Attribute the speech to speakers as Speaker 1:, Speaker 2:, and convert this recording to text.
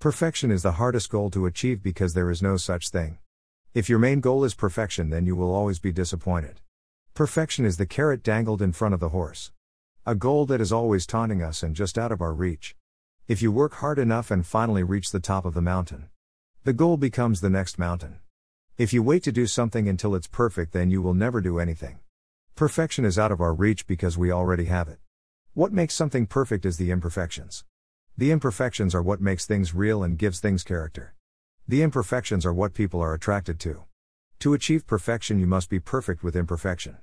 Speaker 1: Perfection is the hardest goal to achieve because there is no such thing. If your main goal is perfection, then you will always be disappointed. Perfection is the carrot dangled in front of the horse. A goal that is always taunting us and just out of our reach. If you work hard enough and finally reach the top of the mountain, the goal becomes the next mountain. If you wait to do something until it's perfect, then you will never do anything. Perfection is out of our reach because we already have it. What makes something perfect is the imperfections. The imperfections are what makes things real and gives things character. The imperfections are what people are attracted to. To achieve perfection, you must be perfect with imperfection.